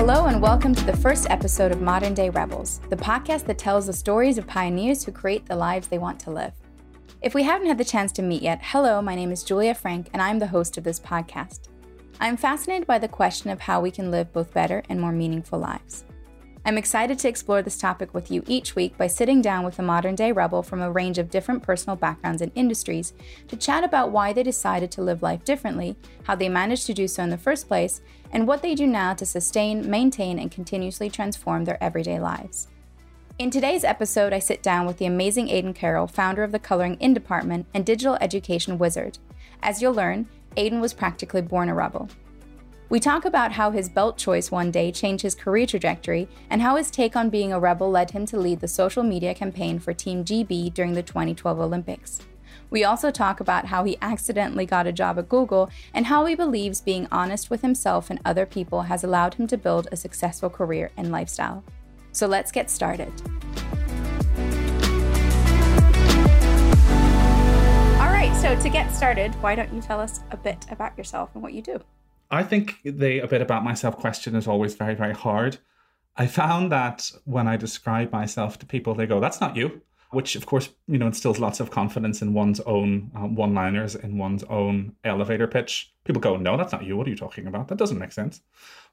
Hello, and welcome to the first episode of Modern Day Rebels, the podcast that tells the stories of pioneers who create the lives they want to live. If we haven't had the chance to meet yet, hello, my name is Julia Frank, and I'm the host of this podcast. I'm fascinated by the question of how we can live both better and more meaningful lives. I'm excited to explore this topic with you each week by sitting down with a modern day rebel from a range of different personal backgrounds and industries to chat about why they decided to live life differently, how they managed to do so in the first place, and what they do now to sustain, maintain, and continuously transform their everyday lives. In today's episode, I sit down with the amazing Aidan Carroll, founder of the Coloring In Department and digital education wizard. As you'll learn, Aidan was practically born a rebel. We talk about how his belt choice one day changed his career trajectory and how his take on being a rebel led him to lead the social media campaign for Team GB during the 2012 Olympics. We also talk about how he accidentally got a job at Google and how he believes being honest with himself and other people has allowed him to build a successful career and lifestyle. So let's get started. All right, so to get started, why don't you tell us a bit about yourself and what you do? I think the a bit about myself question is always very, very hard. I found that when I describe myself to people, they go, "That's not you," which of course you know instills lots of confidence in one's own um, one-liners, in one's own elevator pitch. People go, "No, that's not you. What are you talking about? That doesn't make sense."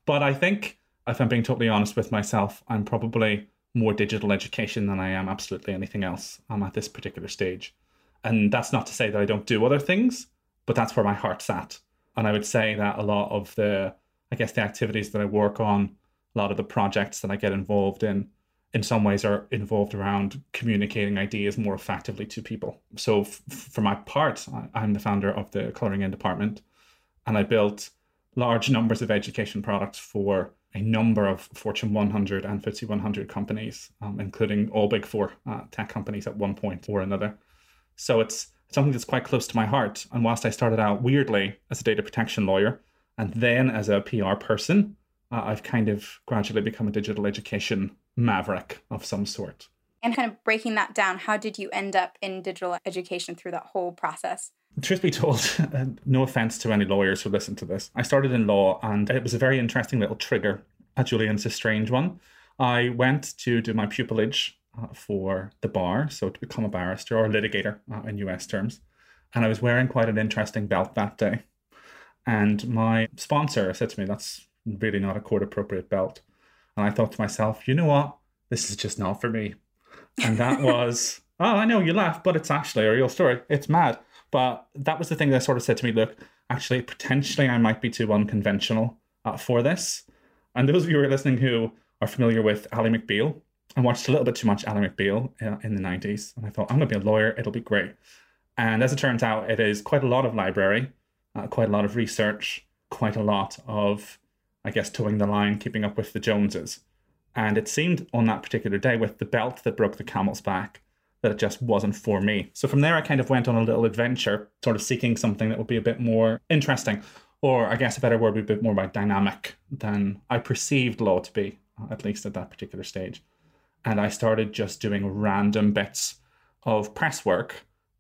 But I think, if I'm being totally honest with myself, I'm probably more digital education than I am absolutely anything else I'm at this particular stage. And that's not to say that I don't do other things, but that's where my heart's at. And I would say that a lot of the, I guess, the activities that I work on, a lot of the projects that I get involved in, in some ways are involved around communicating ideas more effectively to people. So, f- for my part, I'm the founder of the Coloring In department, and I built large numbers of education products for a number of Fortune 100 and FTSE 100 companies, um, including all big four uh, tech companies at one point or another. So it's something that's quite close to my heart. And whilst I started out weirdly as a data protection lawyer and then as a PR person, uh, I've kind of gradually become a digital education maverick of some sort. And kind of breaking that down, how did you end up in digital education through that whole process? Truth be told, no offense to any lawyers who listen to this, I started in law and it was a very interesting little trigger. Julian's a strange one. I went to do my pupillage uh, for the bar, so to become a barrister or a litigator uh, in US terms. And I was wearing quite an interesting belt that day. And my sponsor said to me, That's really not a court appropriate belt. And I thought to myself, you know what? This is just not for me. And that was, oh, I know you laugh, but it's actually a real story. It's mad. But that was the thing that sort of said to me, look, actually, potentially I might be too unconventional uh, for this. And those of you who are listening who are familiar with Ally McBeal, I watched a little bit too much Ally McBeal uh, in the 90s, and I thought, I'm going to be a lawyer, it'll be great. And as it turns out, it is quite a lot of library, uh, quite a lot of research, quite a lot of, I guess, towing the line, keeping up with the Joneses. And it seemed on that particular day, with the belt that broke the camel's back, that it just wasn't for me. So from there, I kind of went on a little adventure, sort of seeking something that would be a bit more interesting, or I guess a better word would be a bit more dynamic than I perceived law to be, at least at that particular stage and I started just doing random bits of press work.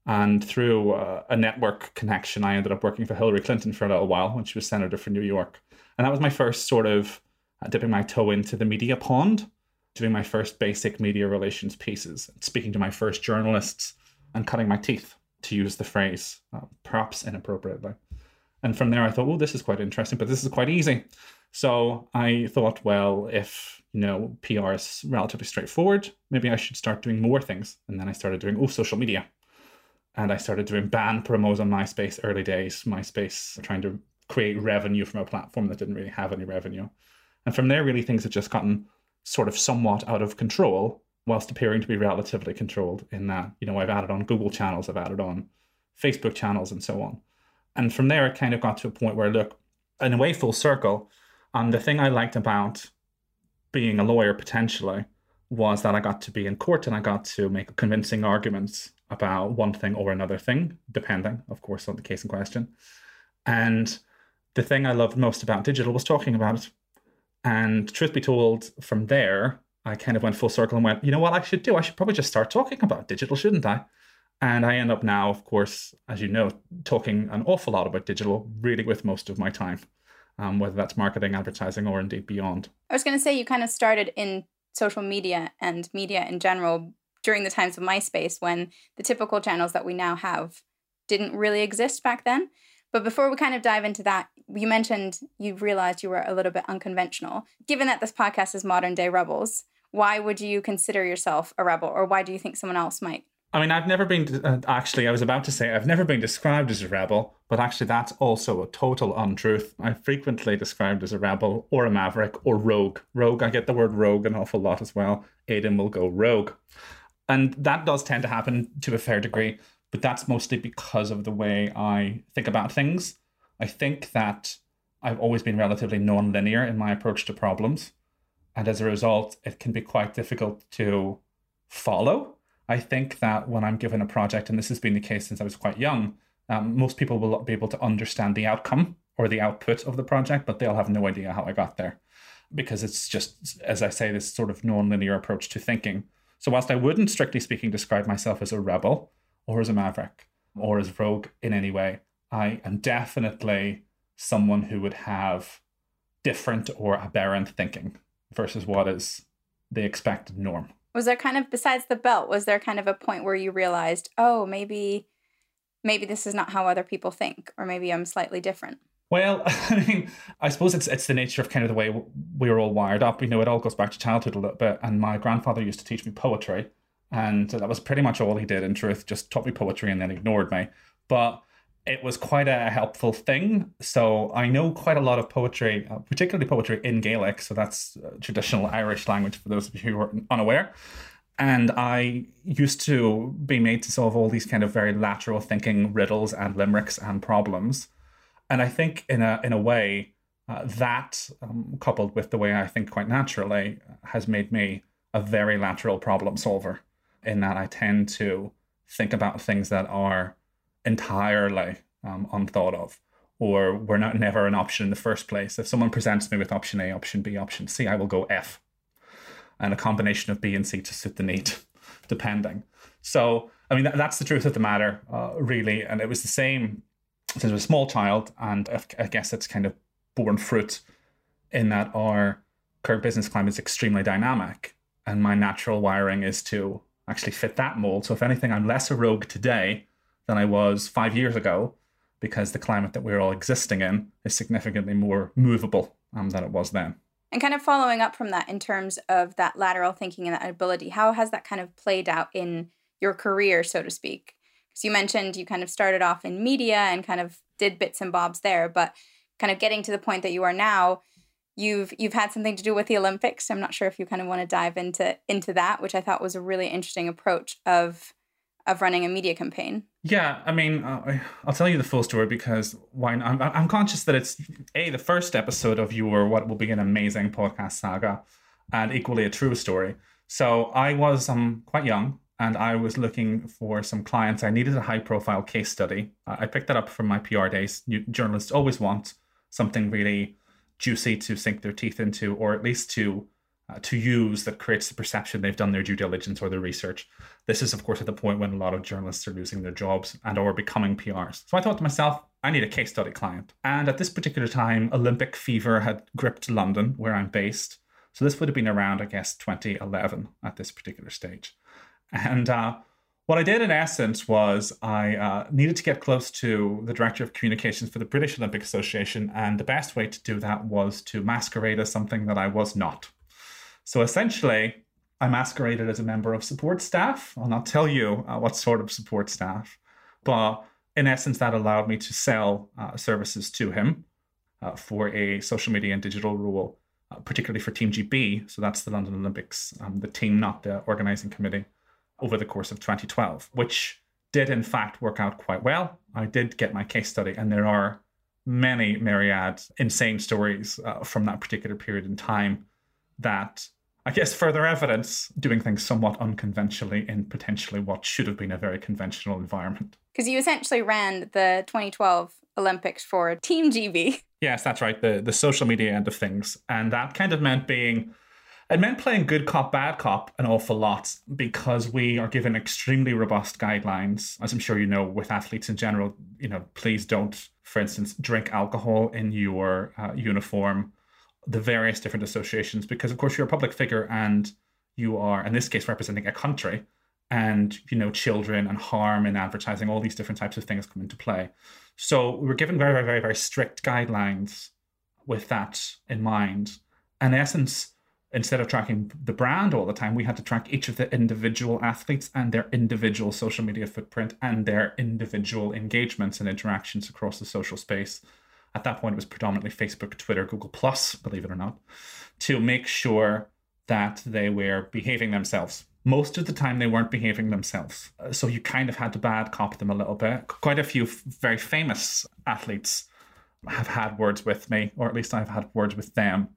And through uh, a network connection, I ended up working for Hillary Clinton for a little while when she was senator for New York. And that was my first sort of uh, dipping my toe into the media pond, doing my first basic media relations pieces, speaking to my first journalists, and cutting my teeth, to use the phrase, uh, perhaps inappropriately. And from there, I thought, oh, this is quite interesting, but this is quite easy. So I thought, well, if you know PR is relatively straightforward, maybe I should start doing more things. And then I started doing oh social media, and I started doing band promos on MySpace early days. MySpace trying to create revenue from a platform that didn't really have any revenue, and from there, really things had just gotten sort of somewhat out of control, whilst appearing to be relatively controlled. In that, you know, I've added on Google channels, I've added on Facebook channels, and so on. And from there, it kind of got to a point where, look, in a way, full circle and the thing I liked about being a lawyer potentially was that I got to be in court and I got to make convincing arguments about one thing or another thing, depending, of course, on the case in question. And the thing I loved most about digital was talking about it. And truth be told, from there, I kind of went full circle and went, you know what I should do? I should probably just start talking about digital, shouldn't I? And I end up now, of course, as you know, talking an awful lot about digital, really with most of my time um, whether that's marketing, advertising, or indeed beyond. I was going to say you kind of started in social media and media in general during the times of MySpace when the typical channels that we now have didn't really exist back then. But before we kind of dive into that, you mentioned you realized you were a little bit unconventional. Given that this podcast is Modern Day Rebels, why would you consider yourself a rebel or why do you think someone else might? I mean, I've never been, uh, actually, I was about to say, I've never been described as a rebel, but actually, that's also a total untruth. I'm frequently described as a rebel or a maverick or rogue. Rogue, I get the word rogue an awful lot as well. Aidan will go rogue. And that does tend to happen to a fair degree, but that's mostly because of the way I think about things. I think that I've always been relatively non linear in my approach to problems. And as a result, it can be quite difficult to follow. I think that when I'm given a project, and this has been the case since I was quite young, um, most people will be able to understand the outcome or the output of the project, but they'll have no idea how I got there because it's just, as I say, this sort of non linear approach to thinking. So, whilst I wouldn't strictly speaking describe myself as a rebel or as a maverick or as rogue in any way, I am definitely someone who would have different or aberrant thinking versus what is the expected norm. Was there kind of besides the belt, was there kind of a point where you realized, oh, maybe maybe this is not how other people think, or maybe I'm slightly different? Well, I mean, I suppose it's it's the nature of kind of the way we were all wired up. You know, it all goes back to childhood a little bit. And my grandfather used to teach me poetry, and that was pretty much all he did. In truth, just taught me poetry and then ignored me. But it was quite a helpful thing. So I know quite a lot of poetry, uh, particularly poetry in Gaelic. So that's uh, traditional Irish language for those of you who are unaware. And I used to be made to solve all these kind of very lateral thinking riddles and limericks and problems. And I think in a in a way uh, that um, coupled with the way I think quite naturally has made me a very lateral problem solver. In that I tend to think about things that are entirely um, unthought of or were not never an option in the first place. If someone presents me with option A, option B, option C, I will go F and a combination of B and C to suit the need, depending. So, I mean, that, that's the truth of the matter, uh, really. And it was the same since I was a small child. And I guess it's kind of borne fruit in that our current business climate is extremely dynamic. And my natural wiring is to actually fit that mold. So, if anything, I'm less a rogue today than I was five years ago because the climate that we're all existing in is significantly more movable um, than it was then. And kind of following up from that in terms of that lateral thinking and that ability, how has that kind of played out in your career, so to speak? Because you mentioned you kind of started off in media and kind of did bits and bobs there, but kind of getting to the point that you are now, you've you've had something to do with the Olympics. I'm not sure if you kind of want to dive into into that, which I thought was a really interesting approach of of running a media campaign. Yeah, I mean, uh, I'll tell you the full story because why? I'm, I'm conscious that it's a the first episode of your what will be an amazing podcast saga, and equally a true story. So I was um quite young, and I was looking for some clients. I needed a high profile case study. I picked that up from my PR days. journalists always want something really juicy to sink their teeth into, or at least to uh, to use that creates the perception they've done their due diligence or their research. This is, of course, at the point when a lot of journalists are losing their jobs and or becoming PRs. So I thought to myself, I need a case study client. And at this particular time, Olympic fever had gripped London, where I'm based. So this would have been around, I guess, 2011 at this particular stage. And uh, what I did in essence was I uh, needed to get close to the director of communications for the British Olympic Association. And the best way to do that was to masquerade as something that I was not. So essentially, I masqueraded as a member of support staff. I'll not tell you uh, what sort of support staff, but in essence, that allowed me to sell uh, services to him uh, for a social media and digital role, uh, particularly for Team GB. So that's the London Olympics, um, the team, not the organizing committee, over the course of 2012, which did in fact work out quite well. I did get my case study, and there are many myriad insane stories uh, from that particular period in time that I guess further evidence doing things somewhat unconventionally in potentially what should have been a very conventional environment. Because you essentially ran the 2012 Olympics for Team GB. Yes, that's right, the the social media end of things, and that kind of meant being. It meant playing good cop, bad cop an awful lot because we are given extremely robust guidelines, as I'm sure you know, with athletes in general. you know, please don't, for instance, drink alcohol in your uh, uniform, the various different associations, because of course you're a public figure and you are, in this case, representing a country and, you know, children and harm in advertising, all these different types of things come into play. So we were given very, very, very, very strict guidelines with that in mind. In essence, instead of tracking the brand all the time, we had to track each of the individual athletes and their individual social media footprint and their individual engagements and interactions across the social space. At that point, it was predominantly Facebook, Twitter, Google Plus, believe it or not, to make sure that they were behaving themselves. Most of the time, they weren't behaving themselves. Uh, so you kind of had to bad cop them a little bit. Quite a few very famous athletes have had words with me, or at least I've had words with them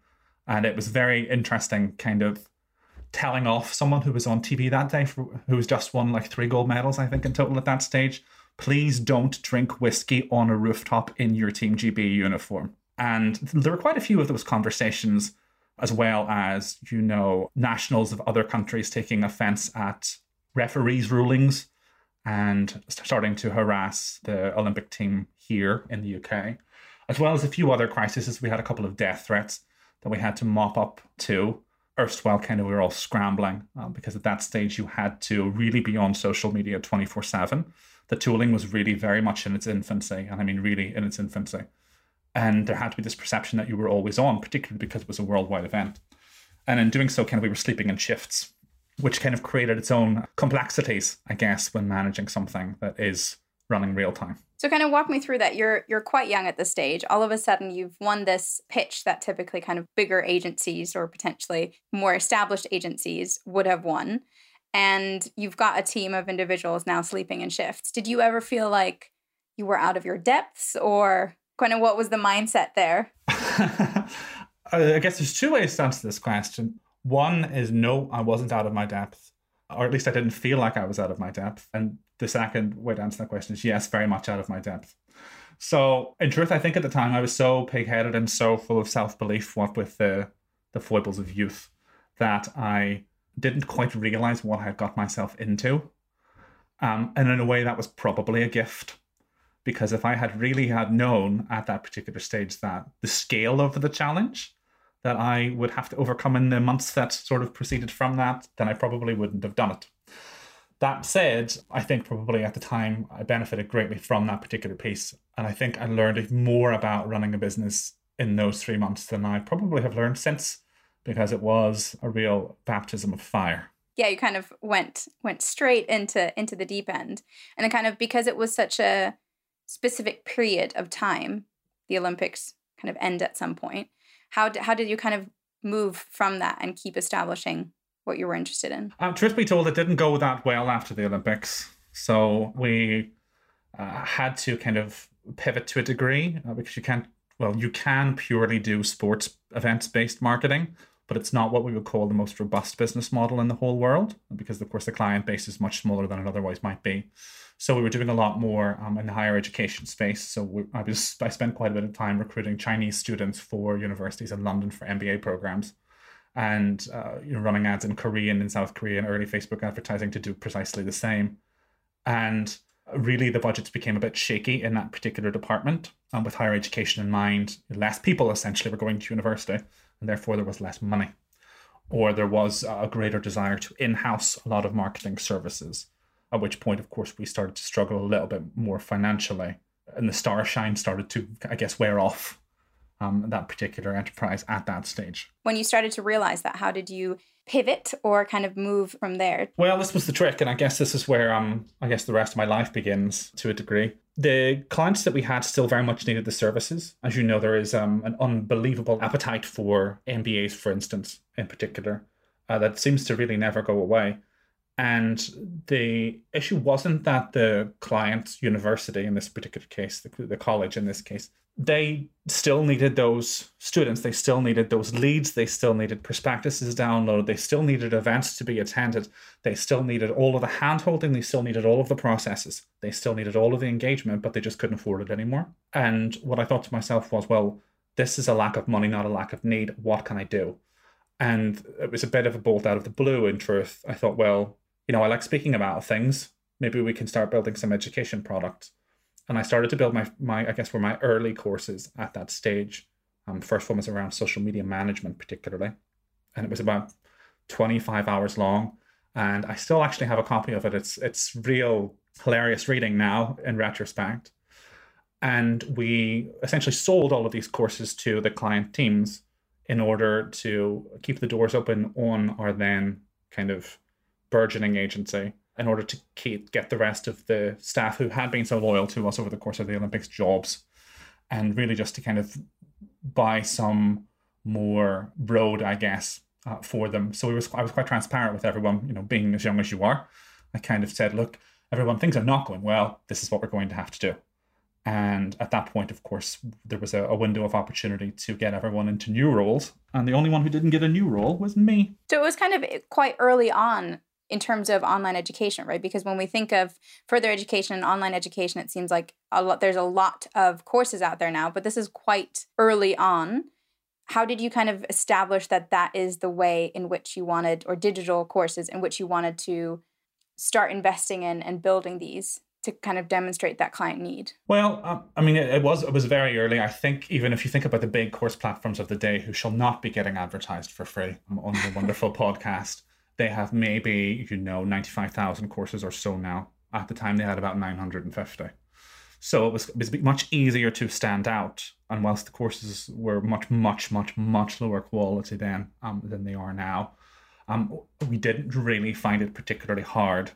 and it was very interesting, kind of telling off someone who was on TV that day, for, who was just won like three gold medals, I think, in total at that stage. Please don't drink whiskey on a rooftop in your Team GB uniform. And there were quite a few of those conversations, as well as, you know, nationals of other countries taking offense at referees' rulings and starting to harass the Olympic team here in the UK, as well as a few other crises. We had a couple of death threats that we had to mop up to. Erstwhile, kind of, we were all scrambling um, because at that stage you had to really be on social media 24 7. The tooling was really very much in its infancy, and I mean, really in its infancy. And there had to be this perception that you were always on, particularly because it was a worldwide event. And in doing so, kind of, we were sleeping in shifts, which kind of created its own complexities, I guess, when managing something that is running real time. So kind of walk me through that. You're you're quite young at this stage. All of a sudden you've won this pitch that typically kind of bigger agencies or potentially more established agencies would have won. And you've got a team of individuals now sleeping in shifts. Did you ever feel like you were out of your depths or kind of what was the mindset there? I guess there's two ways to answer this question. One is no, I wasn't out of my depth, or at least I didn't feel like I was out of my depth. And the second way to answer that question is yes, very much out of my depth. So, in truth, I think at the time I was so pig headed and so full of self belief, what with the, the foibles of youth, that I didn't quite realize what I had got myself into. Um, and in a way, that was probably a gift. Because if I had really had known at that particular stage that the scale of the challenge that I would have to overcome in the months that sort of proceeded from that, then I probably wouldn't have done it. That said, I think probably at the time I benefited greatly from that particular piece. And I think I learned more about running a business in those three months than I probably have learned since because it was a real baptism of fire. Yeah, you kind of went went straight into into the deep end. And then kind of because it was such a specific period of time, the Olympics kind of end at some point. How how did you kind of move from that and keep establishing what you were interested in? Um, truth be told, it didn't go that well after the Olympics. So we uh, had to kind of pivot to a degree uh, because you can't, well, you can purely do sports events based marketing, but it's not what we would call the most robust business model in the whole world because, of course, the client base is much smaller than it otherwise might be. So we were doing a lot more um, in the higher education space. So we, I was I spent quite a bit of time recruiting Chinese students for universities in London for MBA programs and uh, you know running ads in Korean and South Korea and early Facebook advertising to do precisely the same. And really, the budgets became a bit shaky in that particular department. And with higher education in mind, less people essentially were going to university, and therefore there was less money, or there was a greater desire to in-house a lot of marketing services. At which point, of course, we started to struggle a little bit more financially, and the star shine started to, I guess, wear off um, that particular enterprise at that stage. When you started to realize that, how did you pivot or kind of move from there? Well, this was the trick, and I guess this is where um, I guess the rest of my life begins to a degree. The clients that we had still very much needed the services. As you know, there is um, an unbelievable appetite for MBAs, for instance, in particular, uh, that seems to really never go away. And the issue wasn't that the client university, in this particular case, the, the college in this case, they still needed those students. They still needed those leads. They still needed prospectuses downloaded. They still needed events to be attended. They still needed all of the handholding. They still needed all of the processes. They still needed all of the engagement, but they just couldn't afford it anymore. And what I thought to myself was, well, this is a lack of money, not a lack of need. What can I do? And it was a bit of a bolt out of the blue, in truth. I thought, well, you know, I like speaking about things. Maybe we can start building some education products And I started to build my, my I guess, were my early courses at that stage. Um, first one was around social media management, particularly. And it was about 25 hours long. And I still actually have a copy of it. It's it's real hilarious reading now in retrospect. And we essentially sold all of these courses to the client teams in order to keep the doors open on our then kind of burgeoning agency in order to keep, get the rest of the staff who had been so loyal to us over the course of the Olympics jobs and really just to kind of buy some more road, I guess, uh, for them. So was, I was quite transparent with everyone, you know, being as young as you are. I kind of said, look, everyone, things are not going well. This is what we're going to have to do. And at that point, of course, there was a, a, window of opportunity to get everyone into new roles. And the only one who didn't get a new role was me. So it was kind of quite early on in terms of online education, right? Because when we think of further education and online education, it seems like a lot there's a lot of courses out there now, but this is quite early on. How did you kind of establish that that is the way in which you wanted, or digital courses in which you wanted to start investing in and building these to kind of demonstrate that client need? Well, um, I mean, it, it, was it was very early. I think even if you think about the big course platforms of the day, who shall not be getting advertised for free on the wonderful podcast, they have maybe you know ninety five thousand courses or so now. At the time, they had about nine hundred and fifty. So it was, it was much easier to stand out. And whilst the courses were much, much, much, much lower quality then um, than they are now, um, we didn't really find it particularly hard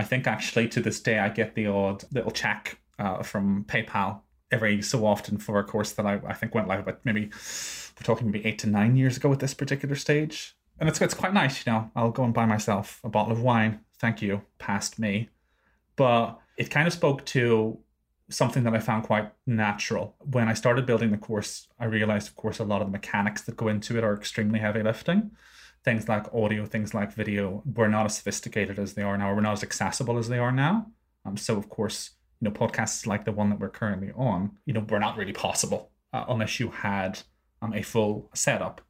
I think actually to this day I get the odd little check uh, from PayPal every so often for a course that I, I think went live about maybe we're talking maybe eight to nine years ago at this particular stage. And it's it's quite nice, you know. I'll go and buy myself a bottle of wine. Thank you, past me. But it kind of spoke to something that I found quite natural. When I started building the course, I realized, of course, a lot of the mechanics that go into it are extremely heavy lifting things like audio, things like video were not as sophisticated as they are now, or were not as accessible as they are now. Um, so of course, you know, podcasts like the one that we're currently on, you know, were not really possible uh, unless you had um, a full setup.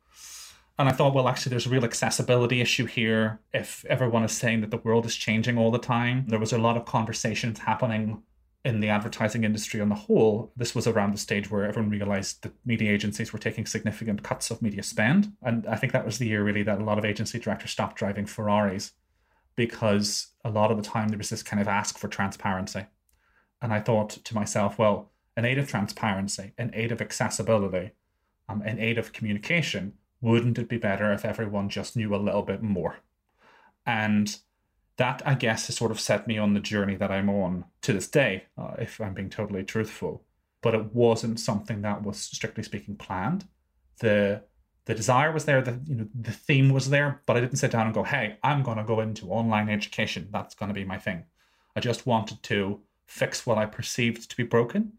And I thought, well, actually, there's a real accessibility issue here. If everyone is saying that the world is changing all the time, there was a lot of conversations happening in the advertising industry on the whole, this was around the stage where everyone realized that media agencies were taking significant cuts of media spend. And I think that was the year really that a lot of agency directors stopped driving Ferraris because a lot of the time there was this kind of ask for transparency. And I thought to myself, well, in aid of transparency, in aid of accessibility, um, in aid of communication, wouldn't it be better if everyone just knew a little bit more? And that I guess has sort of set me on the journey that I'm on to this day, uh, if I'm being totally truthful. But it wasn't something that was strictly speaking planned. The the desire was there, the you know the theme was there, but I didn't sit down and go, "Hey, I'm going to go into online education. That's going to be my thing." I just wanted to fix what I perceived to be broken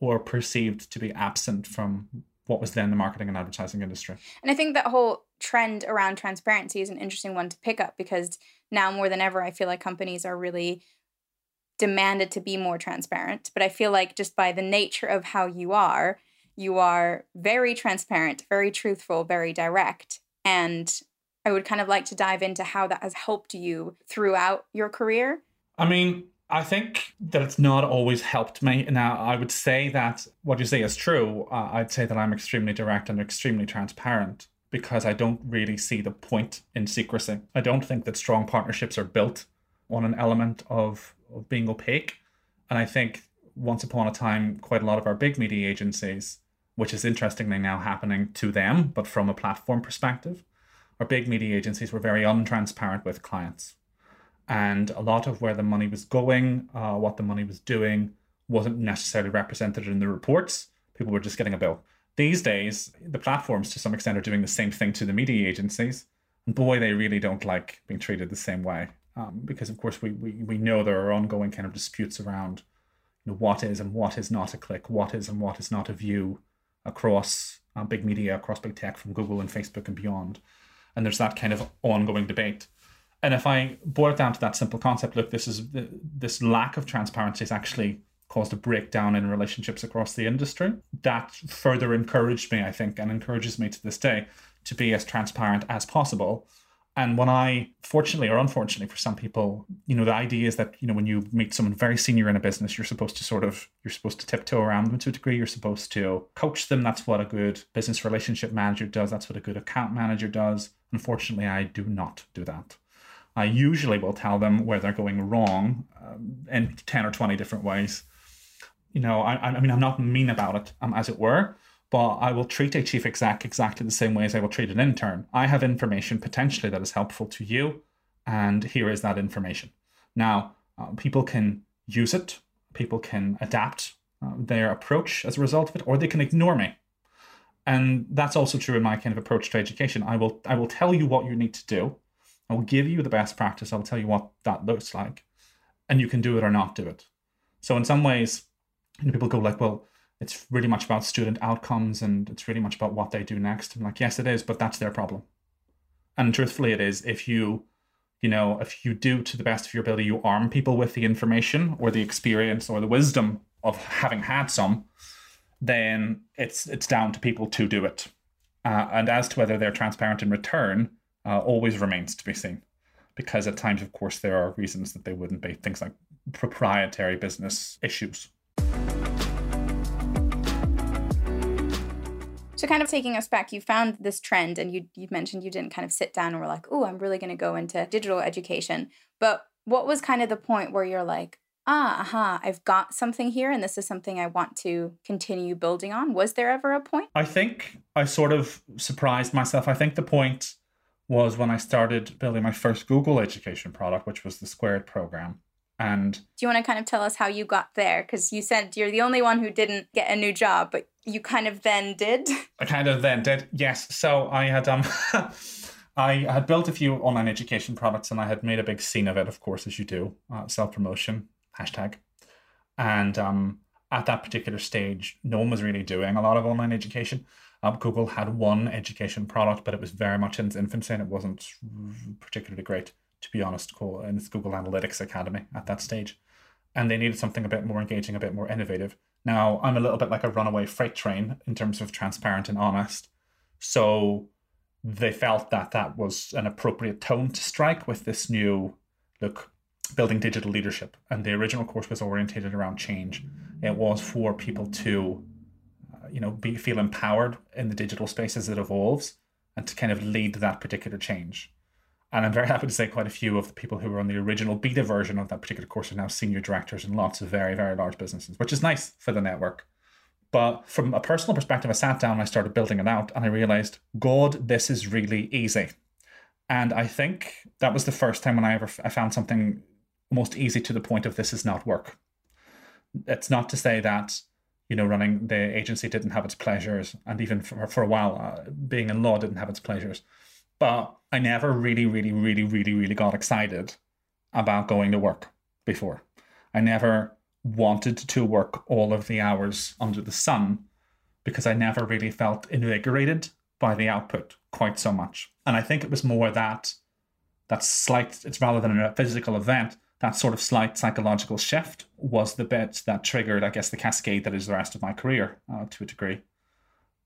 or perceived to be absent from what was then the marketing and advertising industry. And I think that whole trend around transparency is an interesting one to pick up because now more than ever, I feel like companies are really demanded to be more transparent. But I feel like just by the nature of how you are, you are very transparent, very truthful, very direct. And I would kind of like to dive into how that has helped you throughout your career. I mean, I think that it's not always helped me. Now, I would say that what you say is true. Uh, I'd say that I'm extremely direct and extremely transparent because I don't really see the point in secrecy. I don't think that strong partnerships are built on an element of, of being opaque. And I think once upon a time, quite a lot of our big media agencies, which is interestingly now happening to them, but from a platform perspective, our big media agencies were very untransparent with clients and a lot of where the money was going, uh, what the money was doing, wasn't necessarily represented in the reports. People were just getting a bill. These days, the platforms to some extent are doing the same thing to the media agencies. And boy, they really don't like being treated the same way. Um, because, of course, we, we, we know there are ongoing kind of disputes around you know, what is and what is not a click, what is and what is not a view across uh, big media, across big tech from Google and Facebook and beyond. And there's that kind of ongoing debate. And if I boil it down to that simple concept, look, this is this lack of transparency has actually caused a breakdown in relationships across the industry. That further encouraged me, I think, and encourages me to this day to be as transparent as possible. And when I, fortunately or unfortunately for some people, you know, the idea is that, you know, when you meet someone very senior in a business, you're supposed to sort of, you're supposed to tiptoe around them to a degree. You're supposed to coach them. That's what a good business relationship manager does. That's what a good account manager does. Unfortunately, I do not do that. I usually will tell them where they're going wrong um, in 10 or 20 different ways. You know, I, I mean, I'm not mean about it, um, as it were, but I will treat a chief exec exactly the same way as I will treat an intern. I have information potentially that is helpful to you, and here is that information. Now, uh, people can use it, people can adapt uh, their approach as a result of it, or they can ignore me. And that's also true in my kind of approach to education. I will I will tell you what you need to do. I will give you the best practice. I will tell you what that looks like, and you can do it or not do it. So in some ways, you know, people go like, well, it's really much about student outcomes and it's really much about what they do next. I'm like, yes, it is, but that's their problem. And truthfully, it is. If you, you know, if you do to the best of your ability, you arm people with the information or the experience or the wisdom of having had some, then it's it's down to people to do it. Uh, and as to whether they're transparent in return, uh, always remains to be seen. Because at times, of course, there are reasons that they wouldn't be things like proprietary business issues. So kind of taking us back, you found this trend and you you mentioned you didn't kind of sit down and were like, "Oh, I'm really going to go into digital education." But what was kind of the point where you're like, "Ah, aha, I've got something here and this is something I want to continue building on." Was there ever a point? I think I sort of surprised myself. I think the point was when I started building my first Google education product, which was the Squared program. And do you want to kind of tell us how you got there? Because you said you're the only one who didn't get a new job, but you kind of then did. I kind of then did, yes. So I had um, I had built a few online education products, and I had made a big scene of it, of course, as you do, uh, self promotion hashtag. And um, at that particular stage, no one was really doing a lot of online education. Um, Google had one education product, but it was very much in its infancy, and it wasn't particularly great to be honest, in its Google Analytics Academy at that stage. And they needed something a bit more engaging, a bit more innovative. Now, I'm a little bit like a runaway freight train in terms of transparent and honest. So they felt that that was an appropriate tone to strike with this new look, building digital leadership. And the original course was orientated around change. It was for people to, you know, be feel empowered in the digital space as it evolves and to kind of lead that particular change. And I'm very happy to say quite a few of the people who were on the original beta version of that particular course are now senior directors in lots of very, very large businesses, which is nice for the network. But from a personal perspective, I sat down and I started building it out and I realized, God, this is really easy. And I think that was the first time when I ever I found something most easy to the point of this is not work. It's not to say that you know running the agency didn't have its pleasures, and even for, for a while uh, being in law didn't have its pleasures. But I never really, really, really, really, really got excited about going to work before. I never wanted to work all of the hours under the sun because I never really felt invigorated by the output quite so much. And I think it was more that that slight, it's rather than a physical event, that sort of slight psychological shift was the bit that triggered, I guess, the cascade that is the rest of my career uh, to a degree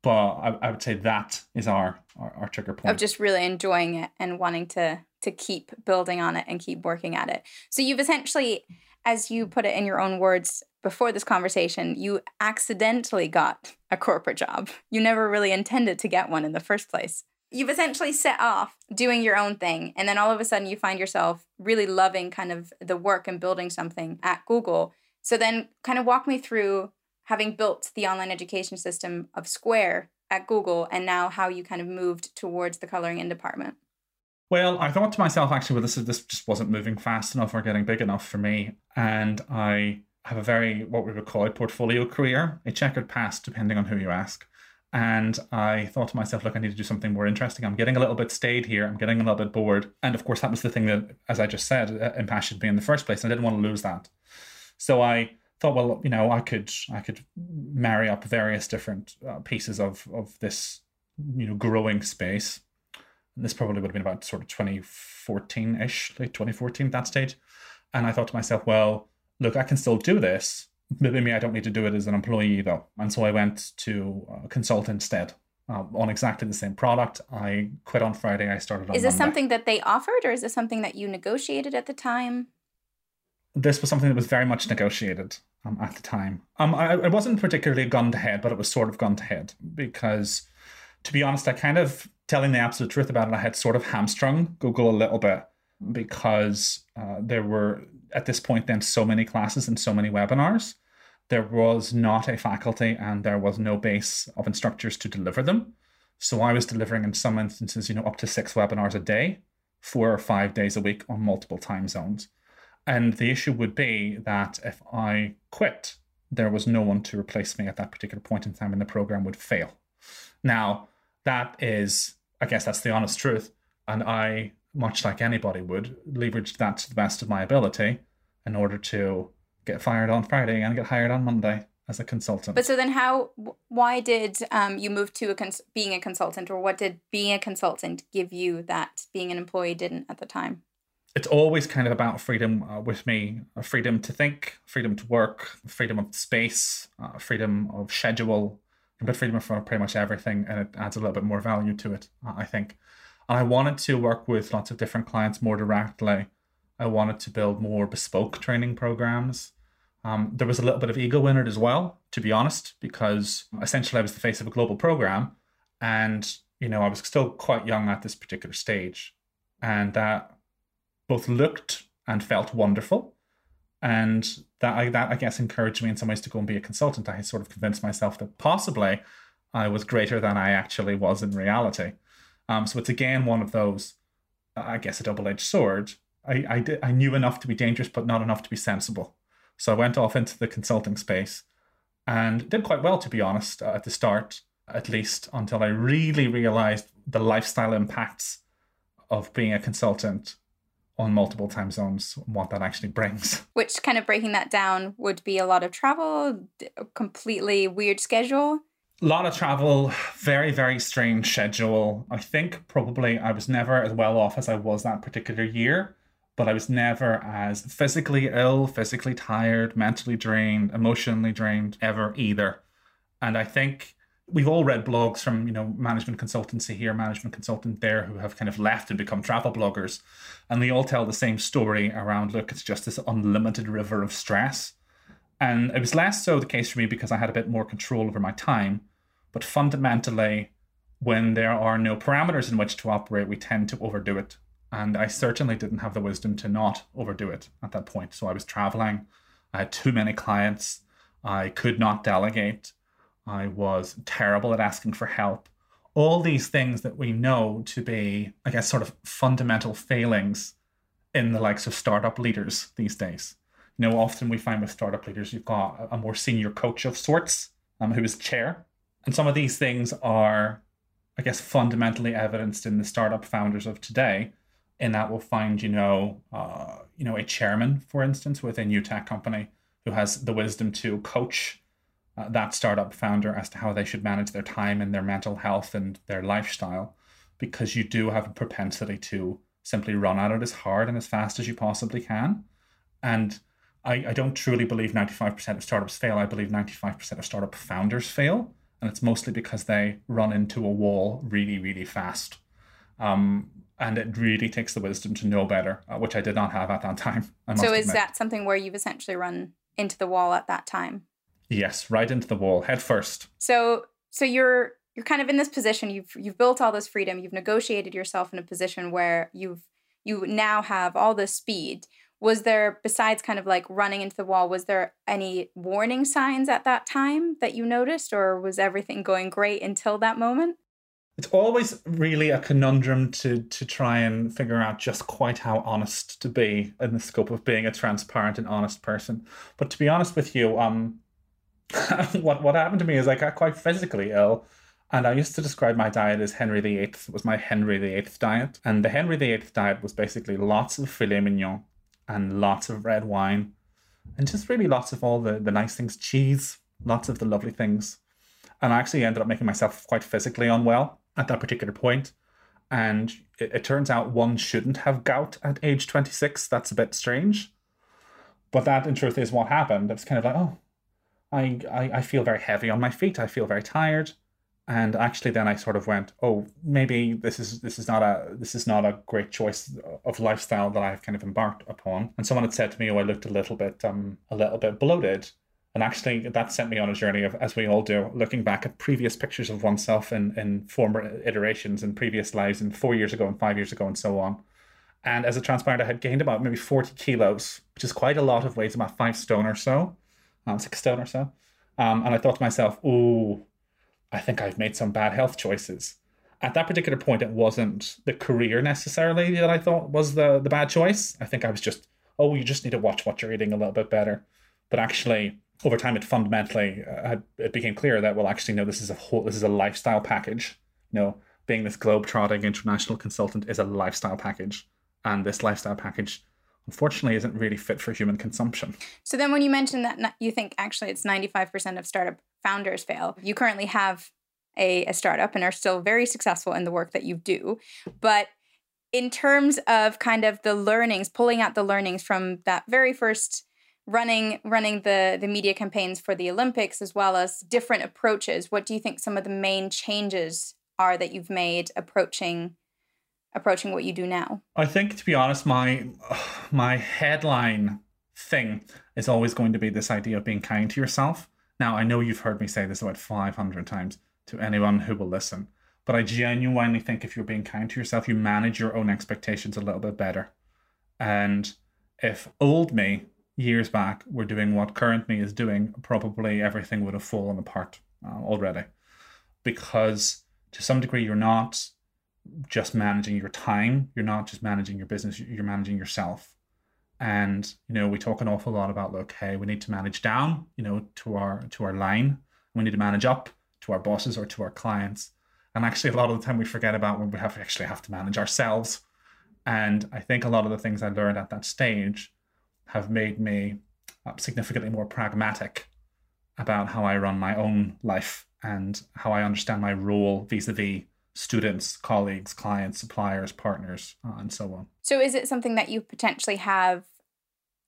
but I, I would say that is our, our, our trigger point of just really enjoying it and wanting to to keep building on it and keep working at it. So you've essentially, as you put it in your own words before this conversation, you accidentally got a corporate job. You never really intended to get one in the first place. You've essentially set off doing your own thing, and then all of a sudden you find yourself really loving kind of the work and building something at Google. So then, kind of walk me through having built the online education system of Squared at Google and now how you kind of moved towards the coloring in department? Well, I thought to myself, actually, well, this is this just wasn't moving fast enough or getting big enough for me, and I have a very what we would call a portfolio career, a checkered past, depending on who you ask. And I thought to myself, look, I need to do something more interesting. I'm getting a little bit stayed here. I'm getting a little bit bored. And of course, that was the thing that, as I just said, uh, impassioned me in the first place. I didn't want to lose that. So I thought, well, you know, I could I could marry up various different uh, pieces of of this you know growing space. And this probably would have been about sort of 2014 ish, late 2014 that stage. And I thought to myself, well, look, I can still do this. Maybe I don't need to do it as an employee though. And so I went to uh, consult instead. uh, on exactly the same product. I quit on Friday. I started on Is this Monday. something that they offered or is this something that you negotiated at the time? This was something that was very much negotiated um, at the time. Um, I, it wasn't particularly a gun to head, but it was sort of gun to head because, to be honest, I kind of telling the absolute truth about it. I had sort of hamstrung Google a little bit because uh, there were at this point then so many classes and so many webinars. There was not a faculty and there was no base of instructors to deliver them. So I was delivering in some instances, you know, up to six webinars a day, four or five days a week on multiple time zones. And the issue would be that if I quit, there was no one to replace me at that particular point in time and the program would fail. Now, that is, I guess that's the honest truth. And I, much like anybody would, leveraged that to the best of my ability in order to get fired on Friday and get hired on Monday as a consultant. But so then, how? Why did um, you move to a cons- being a consultant, or what did being a consultant give you that being an employee didn't at the time? It's always kind of about freedom uh, with me uh, freedom to think, freedom to work, freedom of space, uh, freedom of schedule, but freedom for pretty much everything. And it adds a little bit more value to it, uh, I think. And I wanted to work with lots of different clients more directly. I wanted to build more bespoke training programs. Um, there was a little bit of ego in it as well, to be honest, because essentially I was the face of a global program, and you know I was still quite young at this particular stage, and that both looked and felt wonderful, and that I, that I guess encouraged me in some ways to go and be a consultant. I sort of convinced myself that possibly I was greater than I actually was in reality. Um, so it's again one of those, I guess, a double-edged sword. I I, did, I knew enough to be dangerous, but not enough to be sensible. So I went off into the consulting space and did quite well, to be honest, at the start, at least, until I really realized the lifestyle impacts of being a consultant on multiple time zones and what that actually brings. Which kind of breaking that down would be a lot of travel, a completely weird schedule. A lot of travel, very, very strange schedule. I think probably I was never as well off as I was that particular year but I was never as physically ill, physically tired, mentally drained, emotionally drained ever either. And I think we've all read blogs from, you know, management consultancy here, management consultant there who have kind of left and become travel bloggers. And they all tell the same story around look, it's just this unlimited river of stress. And it was less so the case for me because I had a bit more control over my time. But fundamentally, when there are no parameters in which to operate, we tend to overdo it and I certainly didn't have the wisdom to not overdo it at that point. So I was traveling, I had too many clients, I could not delegate, I was terrible at asking for help. All these things that we know to be, I guess, sort of fundamental failings in the likes of startup leaders these days. You know, often we find with startup leaders, you've got a more senior coach of sorts um, who is chair. And some of these things are, I guess, fundamentally evidenced in the startup founders of today in that we'll find you know uh, you know a chairman for instance with a new tech company who has the wisdom to coach uh, that startup founder as to how they should manage their time and their mental health and their lifestyle because you do have a propensity to simply run at it as hard and as fast as you possibly can and I, I don't truly believe 95% of startups fail i believe 95% of startup founders fail and it's mostly because they run into a wall really really fast um, and it really takes the wisdom to know better, uh, which I did not have at that time. so, is admit. that something where you've essentially run into the wall at that time? Yes, right into the wall, head first. So, so you're you're kind of in this position. You've you've built all this freedom. You've negotiated yourself in a position where you've you now have all this speed. Was there, besides kind of like running into the wall, was there any warning signs at that time that you noticed, or was everything going great until that moment? it's always really a conundrum to to try and figure out just quite how honest to be in the scope of being a transparent and honest person. But to be honest with you, um, what what happened to me is I got quite physically ill, and I used to describe my diet as Henry VIII. It was my Henry VIII diet, and the Henry VIII diet was basically lots of filet mignon and lots of red wine, and just really lots of all the the nice things, cheese, lots of the lovely things. And I actually ended up making myself quite physically unwell at that particular point. And it, it turns out one shouldn't have gout at age 26. That's a bit strange. But that, in truth, is what happened. It's kind of like, oh, I, I, I feel very heavy on my feet. I feel very tired. And actually, then I sort of went, oh, maybe this is this is not a this is not a great choice of lifestyle that I've kind of embarked upon. And someone had said to me, oh, I looked a little bit um a little bit bloated. And actually, that sent me on a journey of, as we all do, looking back at previous pictures of oneself in, in former iterations and previous lives, and four years ago and five years ago, and so on. And as it transpired, I had gained about maybe 40 kilos, which is quite a lot of weight, about five stone or so, um, six stone or so. Um, and I thought to myself, oh, I think I've made some bad health choices. At that particular point, it wasn't the career necessarily that I thought was the, the bad choice. I think I was just, oh, you just need to watch what you're eating a little bit better. But actually, over time, it fundamentally uh, it became clear that well, actually, no, this is a whole this is a lifestyle package. You know, being this globe-trotting international consultant is a lifestyle package, and this lifestyle package, unfortunately, isn't really fit for human consumption. So then, when you mention that you think actually it's ninety-five percent of startup founders fail, you currently have a, a startup and are still very successful in the work that you do, but in terms of kind of the learnings, pulling out the learnings from that very first running running the the media campaigns for the Olympics as well as different approaches. What do you think some of the main changes are that you've made approaching approaching what you do now? I think to be honest, my my headline thing is always going to be this idea of being kind to yourself. Now, I know you've heard me say this about 500 times to anyone who will listen, but I genuinely think if you're being kind to yourself, you manage your own expectations a little bit better. And if old me years back were doing what current me is doing, probably everything would have fallen apart uh, already. Because to some degree, you're not just managing your time, you're not just managing your business, you're managing yourself. And you know, we talk an awful lot about look, hey, we need to manage down, you know, to our to our line. We need to manage up to our bosses or to our clients. And actually, a lot of the time we forget about when we have actually have to manage ourselves. And I think a lot of the things I learned at that stage have made me uh, significantly more pragmatic about how I run my own life and how I understand my role vis a vis students, colleagues, clients, suppliers, partners, uh, and so on. So, is it something that you potentially have?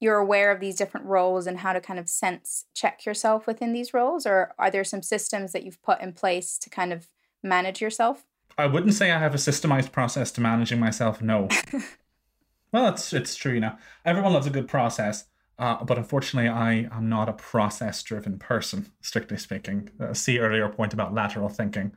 You're aware of these different roles and how to kind of sense check yourself within these roles, or are there some systems that you've put in place to kind of manage yourself? I wouldn't say I have a systemized process to managing myself, no. Well, it's it's true. You know, everyone loves a good process, uh, but unfortunately, I am not a process-driven person, strictly speaking. Uh, see earlier point about lateral thinking.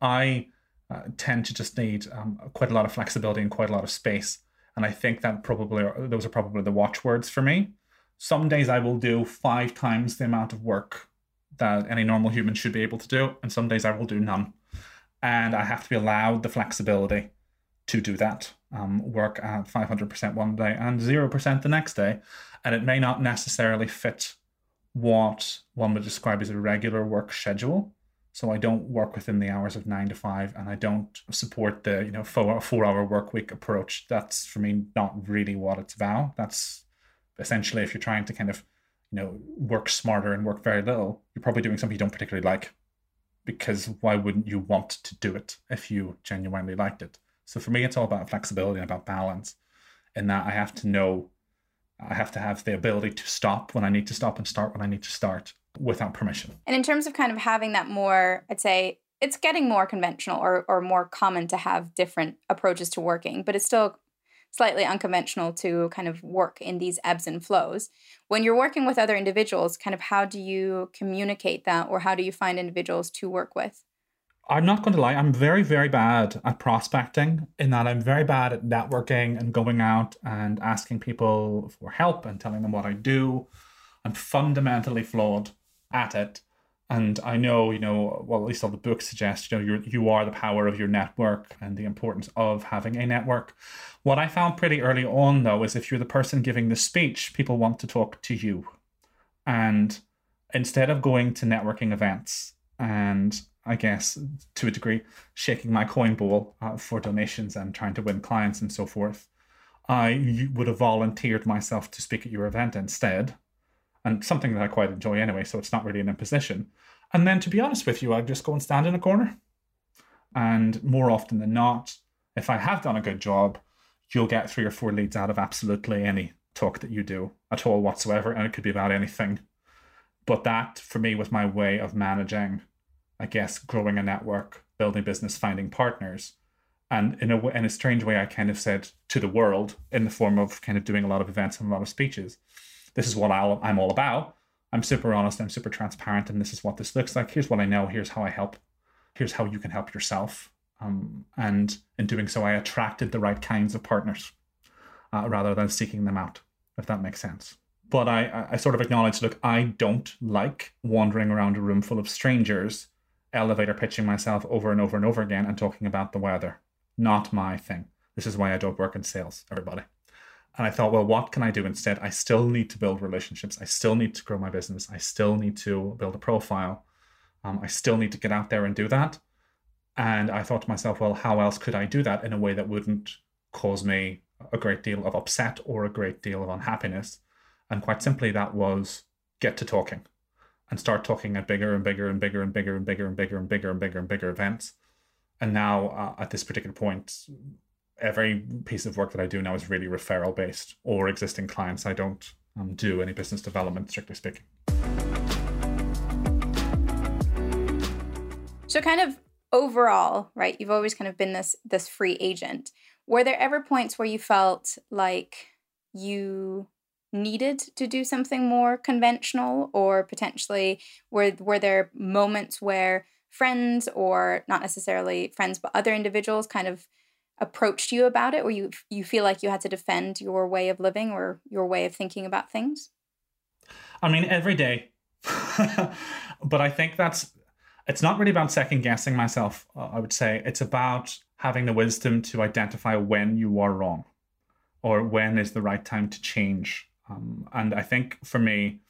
I uh, tend to just need um, quite a lot of flexibility and quite a lot of space, and I think that probably those are probably the watchwords for me. Some days I will do five times the amount of work that any normal human should be able to do, and some days I will do none. And I have to be allowed the flexibility to do that. Um, work at 500% one day and 0% the next day. And it may not necessarily fit what one would describe as a regular work schedule. So I don't work within the hours of nine to five, and I don't support the you know four four hour work week approach. That's for me not really what it's about. That's essentially if you're trying to kind of you know work smarter and work very little, you're probably doing something you don't particularly like. Because why wouldn't you want to do it if you genuinely liked it? So for me, it's all about flexibility and about balance. In that I have to know, I have to have the ability to stop when I need to stop and start when I need to start without permission. And in terms of kind of having that more, I'd say it's getting more conventional or, or more common to have different approaches to working, but it's still slightly unconventional to kind of work in these ebbs and flows. When you're working with other individuals, kind of how do you communicate that or how do you find individuals to work with? I'm not going to lie, I'm very, very bad at prospecting in that I'm very bad at networking and going out and asking people for help and telling them what I do. I'm fundamentally flawed at it. And I know, you know, well, at least all the books suggest, you know, you're, you are the power of your network and the importance of having a network. What I found pretty early on, though, is if you're the person giving the speech, people want to talk to you. And instead of going to networking events and I guess, to a degree, shaking my coin bowl uh, for donations and trying to win clients and so forth. I would have volunteered myself to speak at your event instead, and something that I quite enjoy anyway, so it's not really an imposition. And then, to be honest with you, I'd just go and stand in a corner. And more often than not, if I have done a good job, you'll get three or four leads out of absolutely any talk that you do at all whatsoever, and it could be about anything. But that, for me, was my way of managing I guess, growing a network, building business, finding partners. And in a, in a strange way, I kind of said to the world in the form of kind of doing a lot of events and a lot of speeches, this is what i I'm all about. I'm super honest, I'm super transparent, and this is what this looks like. Here's what I know, here's how I help, here's how you can help yourself. Um, and in doing so, I attracted the right kinds of partners uh, rather than seeking them out, if that makes sense. But I, I sort of acknowledge look, I don't like wandering around a room full of strangers, elevator pitching myself over and over and over again and talking about the weather. Not my thing. This is why I don't work in sales, everybody. And I thought, well, what can I do instead? I still need to build relationships. I still need to grow my business. I still need to build a profile. Um, I still need to get out there and do that. And I thought to myself, well, how else could I do that in a way that wouldn't cause me a great deal of upset or a great deal of unhappiness? And quite simply, that was get to talking and start talking at bigger and bigger and bigger and bigger and bigger and bigger and bigger and bigger and bigger events. And now, uh, at this particular point, every piece of work that I do now is really referral based or existing clients. I don't um, do any business development, strictly speaking. So, kind of overall, right? You've always kind of been this this free agent. Were there ever points where you felt like you needed to do something more conventional, or potentially were were there moments where friends, or not necessarily friends, but other individuals, kind of approached you about it or you you feel like you had to defend your way of living or your way of thinking about things? I mean every day. But i think that's it's not really about second guessing myself uh, i would say. It's about having the wisdom to identify when you are wrong or when is the right time to change. Um, and i think for me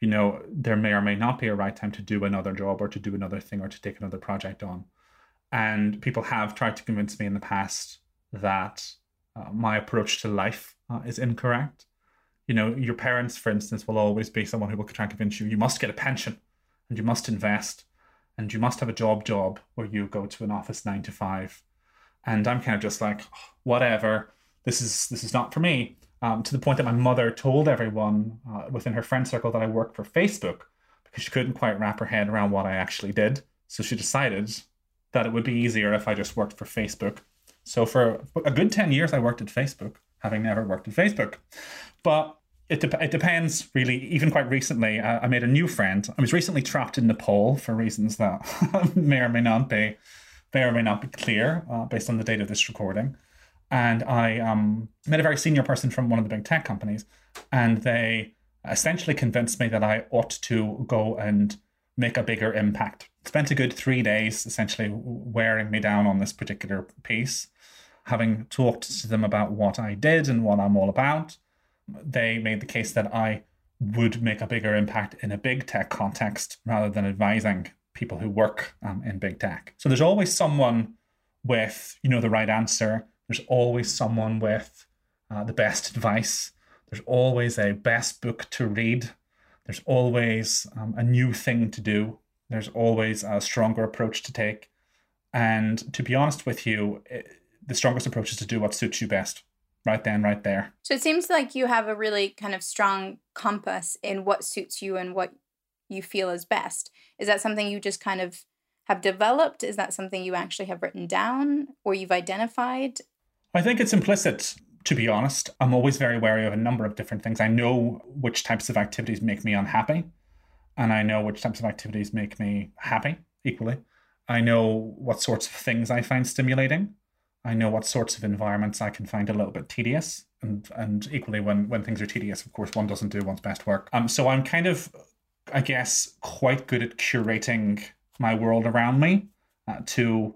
you know there may or may not be a right time to do another job or to do another thing or to take another project on and people have tried to convince me in the past that uh, my approach to life uh, is incorrect. You know, your parents, for instance, will always be someone who will try and convince you you must get a pension and you must invest and you must have a job job where you go to an office nine to five. And I'm kind of just like, oh, whatever. This is this is not for me. Um, to the point that my mother told everyone uh, within her friend circle that I worked for Facebook because she couldn't quite wrap her head around what I actually did. So she decided that it would be easier if I just worked for Facebook. So for a good 10 years, I worked at Facebook, having never worked at Facebook. But it, de- it depends, really. Even quite recently, I, I made a new friend. I was recently trapped in Nepal for reasons that may or may not be may or may not be clear uh, based on the date of this recording. And I um, met a very senior person from one of the big tech companies, and they essentially convinced me that I ought to go and make a bigger impact spent a good three days essentially wearing me down on this particular piece. Having talked to them about what I did and what I'm all about, they made the case that I would make a bigger impact in a big tech context rather than advising people who work um, in big tech. So there's always someone with you know the right answer. There's always someone with uh, the best advice. There's always a best book to read. There's always um, a new thing to do there's always a stronger approach to take. And to be honest with you, it, the strongest approach is to do what suits you best right then, right there. So it seems like you have a really kind of strong compass in what suits you and what you feel is best. Is that something you just kind of have developed? Is that something you actually have written down or you've identified? I think it's implicit, to be honest. I'm always very wary of a number of different things. I know which types of activities make me unhappy and I know which types of activities make me happy equally. I know what sorts of things I find stimulating. I know what sorts of environments I can find a little bit tedious. And and equally when when things are tedious, of course, one doesn't do one's best work. Um so I'm kind of I guess quite good at curating my world around me uh, to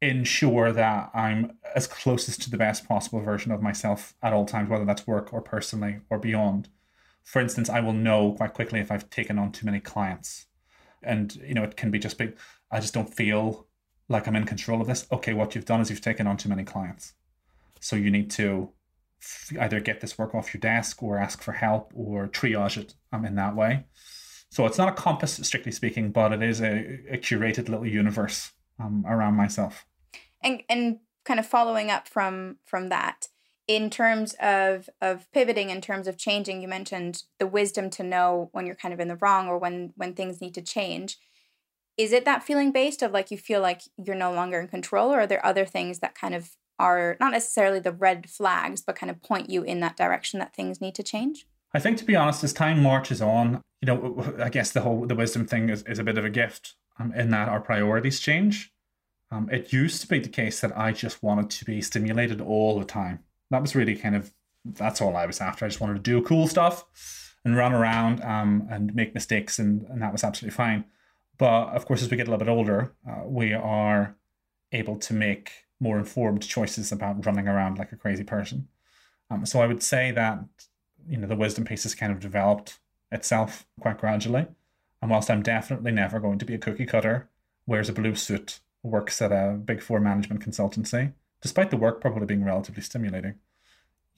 ensure that I'm as closest to the best possible version of myself at all times, whether that's work or personally or beyond for instance, I will know quite quickly if I've taken on too many clients. And, you know, it can be just big, I just don't feel like I'm in control of this. Okay, what you've done is you've taken on too many clients. So you need to either get this work off your desk or ask for help or triage it um, in that way. So it's not a compass, strictly speaking, but it is a, a curated little universe um, around myself. And and kind of following up from from that, in terms of of pivoting in terms of changing you mentioned the wisdom to know when you're kind of in the wrong or when when things need to change. Is it that feeling based of like you feel like you're no longer in control or are there other things that kind of are not necessarily the red flags but kind of point you in that direction that things need to change? I think to be honest as time marches on you know i guess the whole the wisdom thing is, is a bit of a gift um, in that our priorities change um, it used to be the case that i just wanted to be stimulated all the time that was really kind of that's all i was after i just wanted to do cool stuff and run around um, and make mistakes and, and that was absolutely fine but of course, as we get a little bit older, uh, we are able to make more informed choices about running around like a crazy person. Um, so I would say that you know the wisdom piece has kind of developed itself quite gradually. And whilst I'm definitely never going to be a cookie cutter, wears a blue suit, works at a big four management consultancy, despite the work probably being relatively stimulating,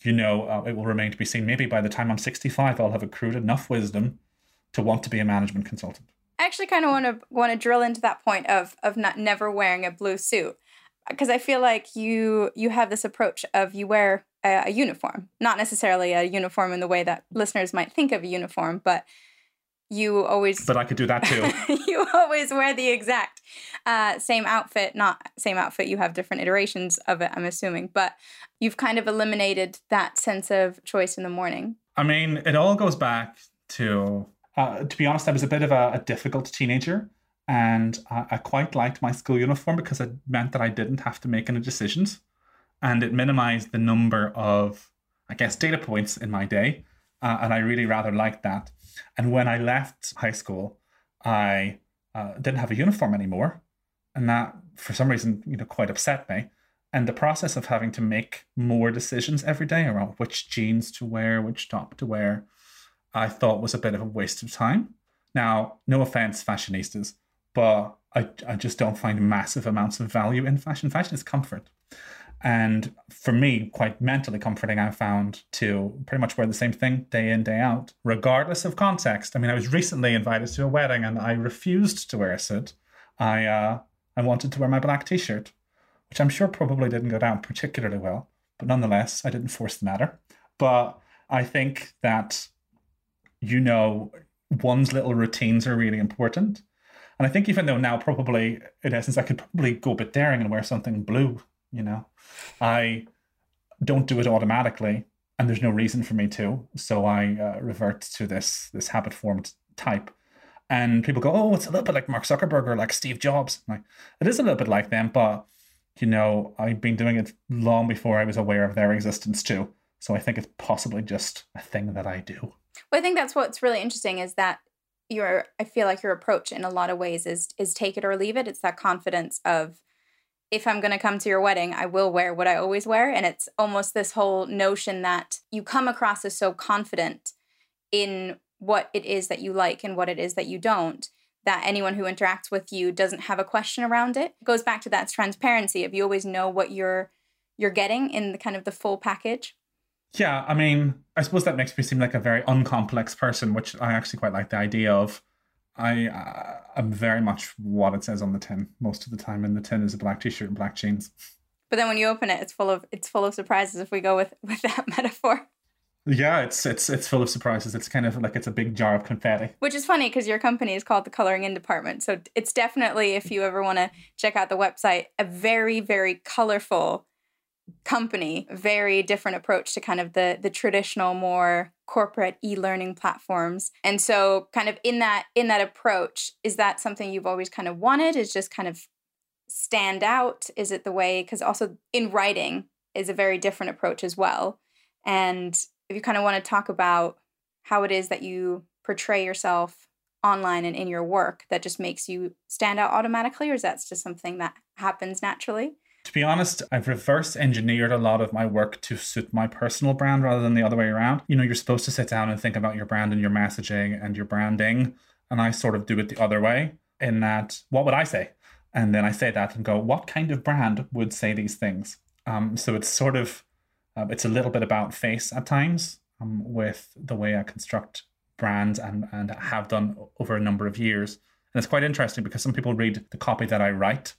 you know, uh, it will remain to be seen. Maybe by the time I'm 65, I'll have accrued enough wisdom to want to be a management consultant. I actually kind of want to want to drill into that point of of not never wearing a blue suit because I feel like you you have this approach of you wear a, a, uniform, not necessarily a uniform in the way that listeners might think of a uniform, but you always. But I could do that too. you always wear the exact uh, same outfit, not same outfit. You have different iterations of it, I'm assuming, but you've kind of eliminated that sense of choice in the morning. I mean, it all goes back to uh, to be honest, I was a bit of a, a difficult teenager, and I, I, quite liked my school uniform because it meant that I didn't have to make any decisions, and it minimized the number of, I guess, data points in my day, uh, and I really rather liked that. And when I left high school, I uh, didn't have a uniform anymore, and that, for some reason, you know, quite upset me. And the process of having to make more decisions every day around which jeans to wear, which top to wear, I thought was a bit of a waste of time. Now, no offense, fashionistas, but I, I just don't find massive amounts of value in fashion. Fashion is comfort. And for me, quite mentally comforting, I found to pretty much wear the same thing day in, day out, regardless of context. I mean, I was recently invited to a wedding and I refused to wear a suit. I, uh, I wanted to wear my black t shirt, which I'm sure probably didn't go down particularly well. But nonetheless, I didn't force the matter. But I think that you know one's little routines are really important. And I think even though now probably in essence I could probably go a bit daring and wear something blue, you know, I don't do it automatically, and there's no reason for me to. So I uh, revert to this this habit formed type. And people go, "Oh, it's a little bit like Mark Zuckerberg or like Steve Jobs." like it is a little bit like them, but you know, I've been doing it long before I was aware of their existence too. So I think it's possibly just a thing that I do. Well, I think that's what's really interesting is that your I feel like your approach in a lot of ways is is take it or leave it. It's that confidence of if I'm going to come to your wedding, I will wear what I always wear and it's almost this whole notion that you come across as so confident in what it is that you like and what it is that you don't that anyone who interacts with you doesn't have a question around it. It goes back to that transparency of you always know what you're you're getting in the kind of the full package. Yeah, I mean, I suppose that makes me seem like a very uncomplex person, which I actually quite like the idea of. I uh, am very much what it says on the tin most of the time, and the tin is a black t-shirt and black jeans. But then when you open it, it's full of it's full of surprises. If we go with with that metaphor. Yeah, it's it's it's full of surprises. It's kind of like it's a big jar of confetti. Which is funny because your company is called the Coloring In Department. So it's definitely, if you ever want to check out the website, a very very colorful company very different approach to kind of the the traditional more corporate e-learning platforms. And so kind of in that in that approach is that something you've always kind of wanted? Is just kind of stand out? Is it the way because also in writing is a very different approach as well. And if you kind of want to talk about how it is that you portray yourself online and in your work that just makes you stand out automatically or is that just something that happens naturally to be honest, I've reverse engineered a lot of my work to suit my personal brand rather than the other way around. You know, you're supposed to sit down and think about your brand and your messaging and your branding. And I sort of do it the other way in that, what would I say? And then I say that and go, what kind of brand would say these things? Um, so it's sort of, uh, it's a little bit about face at times um, with the way I construct brands and, and have done over a number of years. And it's quite interesting because some people read the copy that I write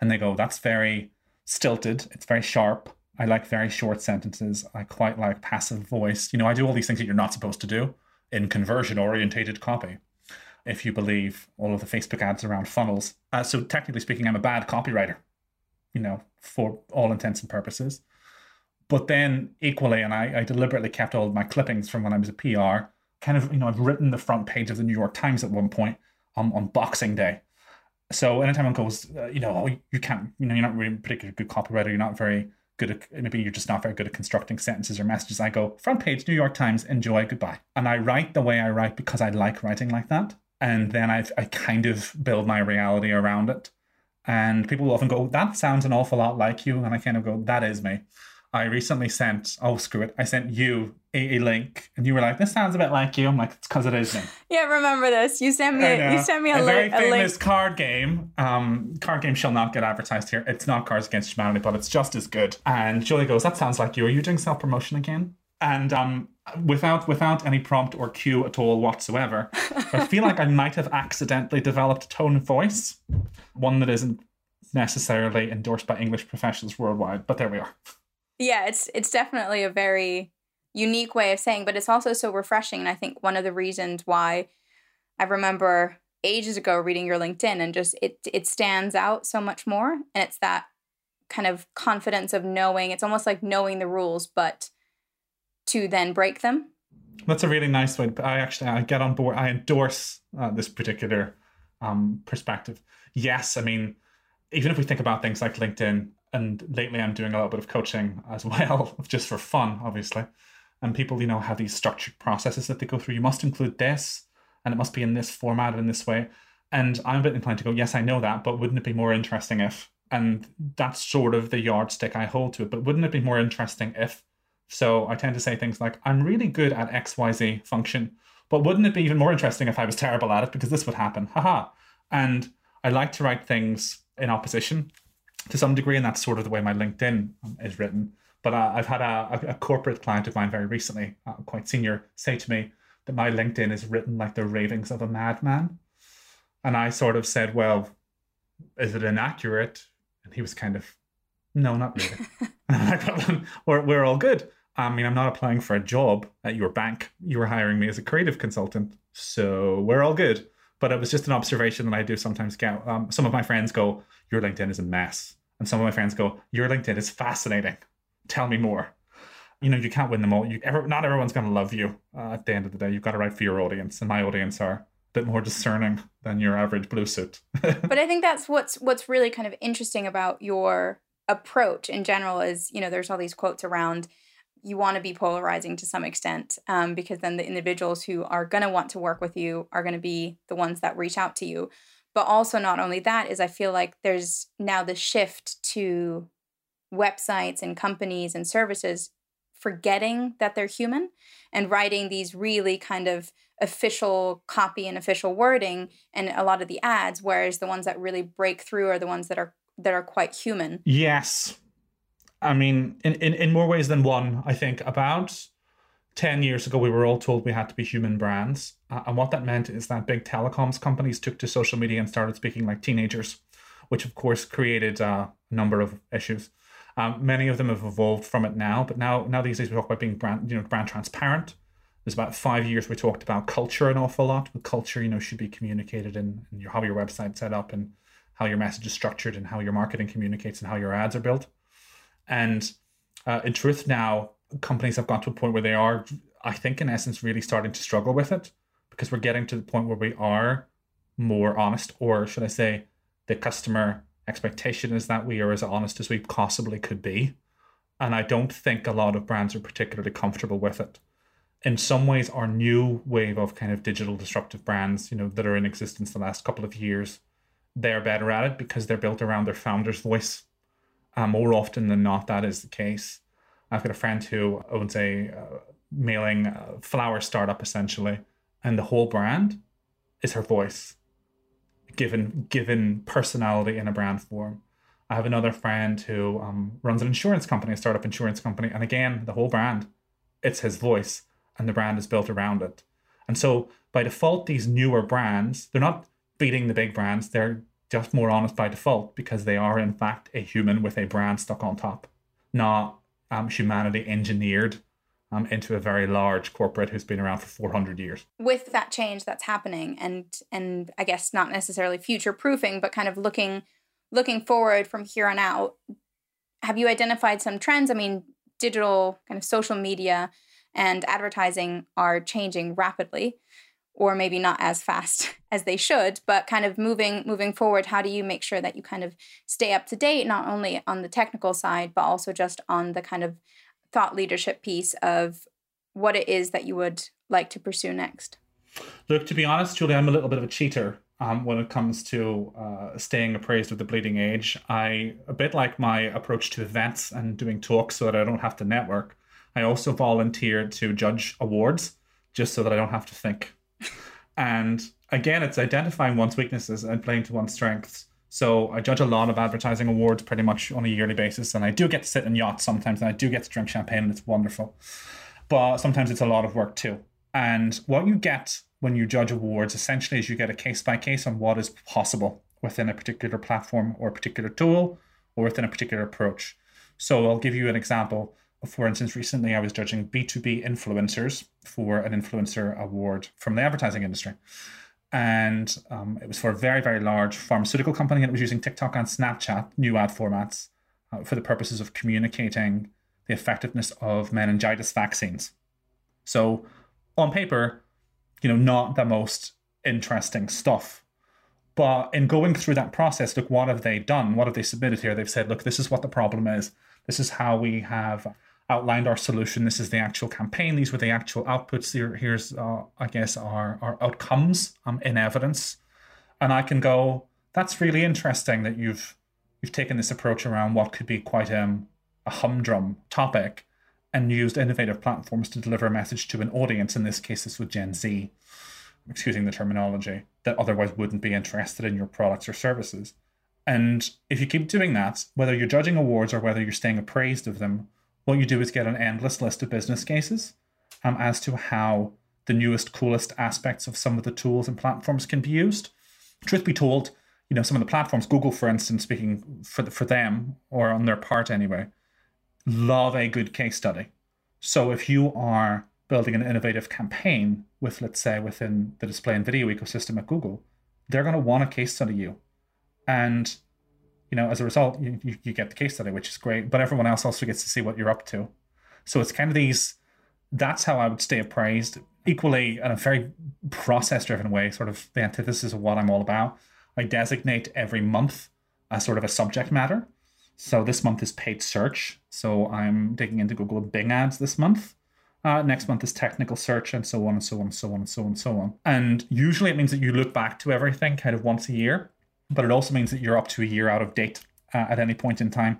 and they go, that's very stilted. It's very sharp. I like very short sentences. I quite like passive voice. You know, I do all these things that you're not supposed to do in conversion orientated copy. if you believe all of the Facebook ads around funnels. Uh, so technically speaking, I'm a bad copywriter, you know, for all intents and purposes. But then equally, and I, I deliberately kept all of my clippings from when I was a PR. Kind of, you know, I've written the front page of the New York Times at one point on, on Boxing Day. So anytime one goes, uh, you know, oh, you can't, you know, you're not really particularly good copywriter. You're not very good at, maybe you're just not very good at constructing sentences or messages. I go, front page, New York Times, enjoy, goodbye. And I write the way I write because I like writing like that. And then I, I kind of build my reality around it. And people often go, that sounds an awful lot like you. And I kind of go, that is me. I recently sent, oh, screw it, I sent you a, a link and you were like, this sounds a bit like you. I'm like, it's because it is me. Yeah, remember this. You sent me a, you sent me a, a very famous link. card game. Um, card game shall not get advertised here. It's not Cards Against Humanity, but it's just as good. And Julie goes, that sounds like you. Are you doing self promotion again? And um, without without any prompt or cue at all whatsoever, I feel like I might have accidentally developed a tone of voice, one that isn't necessarily endorsed by English professionals worldwide. But there we are. Yeah, it's it's definitely a very unique way of saying, but it's also so refreshing. And I think one of the reasons why I remember ages ago reading your LinkedIn and just it it stands out so much more. And it's that kind of confidence of knowing. It's almost like knowing the rules, but to then break them. That's a really nice way. I actually I get on board. I endorse uh, this particular um, perspective. Yes, I mean, even if we think about things like LinkedIn, and lately I'm doing a little bit of coaching as well, just for fun, obviously. And people, you know, have these structured processes that they go through. You must include this, and it must be in this format in this way. And I'm a bit inclined to go, yes, I know that, but wouldn't it be more interesting if? And that's sort of the yardstick I hold to it. But wouldn't it be more interesting if? So I tend to say things like, I'm really good at XYZ function, but wouldn't it be even more interesting if I was terrible at it? Because this would happen. Haha. And I like to write things in opposition to some degree, and that's sort of the way my LinkedIn is written. But uh, I've had a, a, corporate client of mine very recently, uh, quite senior, say to me that my LinkedIn is written like the ravings of a madman. And I sort of said, Well, is it inaccurate? And he was kind of, No, not really. well, we're, we're all good. I mean, I'm not applying for a job at your bank. You were hiring me as a creative consultant. So we're all good. But it was just an observation that I do sometimes get. Um, some of my friends go, Your LinkedIn is a mess. And some of my friends go, Your LinkedIn is fascinating. Tell me more. You know, you can't win them all. You ever, not everyone's going to love you uh, at the end of the day. You've got to write for your audience. And my audience are a bit more discerning than your average blue suit. but I think that's what's what's really kind of interesting about your approach in general is, you know, there's all these quotes around you want to be polarizing to some extent um, because then the individuals who are going to want to work with you are going to be the ones that reach out to you. But also not only that is i feel like there's now the shift to websites and companies and services forgetting that they're human and writing these really kind of official copy and official wording and a lot of the ads whereas the ones that really break through are the ones that are that are quite human. Yes I mean, in, in, in more ways than one, I think about 10 years ago, we were all told we had to be human brands. Uh, and what that meant is that big telecoms companies took to social media and started speaking like teenagers, which of course created uh, a number of issues. Um, many of them have evolved from it now, but now now these days we talk about being brand, you know, brand transparent. There's about five years we talked about culture an awful lot. But culture, you know, should be communicated in, in your, how your website's set up and how your message is structured and how your marketing communicates and how your ads are built. And uh, in truth, now companies have got to a point where they are, I think, in essence, really starting to struggle with it because we're getting to the point where we are more honest, or should I say, the customer expectation is that we are as honest as we possibly could be. And I don't think a lot of brands are particularly comfortable with it. In some ways, our new wave of kind of digital disruptive brands, you know, that are in existence the last couple of years, they're better at it because they're built around their founder's voice uh, more often than not, that is the case. I've got a friend who owns a uh, mailing uh, flower startup essentially, and the whole brand is her voice, given given personality in a brand form. I have another friend who um, runs an insurance company, a startup insurance company, and again, the whole brand, it's his voice, and the brand is built around it. And so, by default, these newer brands, they're not beating the big brands; they're just more honest by default because they are in fact a human with a brand stuck on top, not um, humanity engineered um, into a very large corporate who's been around for 400 years. With that change that's happening, and and I guess not necessarily future proofing, but kind of looking looking forward from here on out, have you identified some trends? I mean, digital kind of social media and advertising are changing rapidly or maybe not as fast as they should but kind of moving moving forward how do you make sure that you kind of stay up to date not only on the technical side but also just on the kind of thought leadership piece of what it is that you would like to pursue next? Look to be honest julie i'm a little bit of a cheater um, when it comes to uh, staying appraised of the bleeding age. I a bit like my approach to events and doing talks so that i don't have to network i also volunteer to judge awards just so that i don't have to think and again, it's identifying one's weaknesses and playing to one's strengths. So I judge a lot of advertising awards pretty much on a yearly basis, and I do get to sit in yachts sometimes, and I do get to drink champagne, and it's wonderful. But sometimes it's a lot of work too. And what you get when you judge awards essentially is you get a case by case on what is possible within a particular platform or a particular tool or within a particular approach. So I'll give you an example for instance, recently I was judging B2B influencers for an influencer award from the advertising industry. And um, it was for a very, very large pharmaceutical company, and it was using TikTok and Snapchat, new ad formats, uh, for the purposes of communicating the effectiveness of meningitis vaccines. So, on paper, you know, not the most interesting stuff. But in going through that process, look, what have they done? What have they submitted here? They've said, look, this is what the problem is. This is how we have outlined our solution. This is the actual campaign. These were the actual outputs. Here, here's, uh, I guess, our, our outcomes um, in evidence. And I can go, that's really interesting that you've you've taken this approach around what could be quite um, a humdrum topic and used innovative platforms to deliver a message to an audience. In this case, this was Gen Z, excusing the terminology, that otherwise wouldn't be interested in your products or services. And if you keep doing that, whether you're judging awards or whether you're staying appraised of them, what you do is get an endless list of business cases um, as to how the newest, coolest aspects of some of the tools and platforms can be used. Truth be told, you know, some of the platforms, Google, for instance, speaking for, the, for them or on their part anyway, love a good case study. So if you are building an innovative campaign with, let's say, within the display and video ecosystem at Google, they're going to want to case study you. And you know, as a result, you, you, get the case study, which is great, but everyone else also gets to see what you're up to. So it's kind of these, that's how I would stay appraised. Equally, in a very process driven way, sort of the antithesis of what I'm all about. I designate every month as sort of a subject matter. So this month is paid search. So I'm digging into Google and Bing ads this month. Uh, next month is technical search, and so on and so on and so on and so on and so on. And usually it means that you look back to everything kind of once a year but it also means that you're up to a year out of date uh, at any point in time.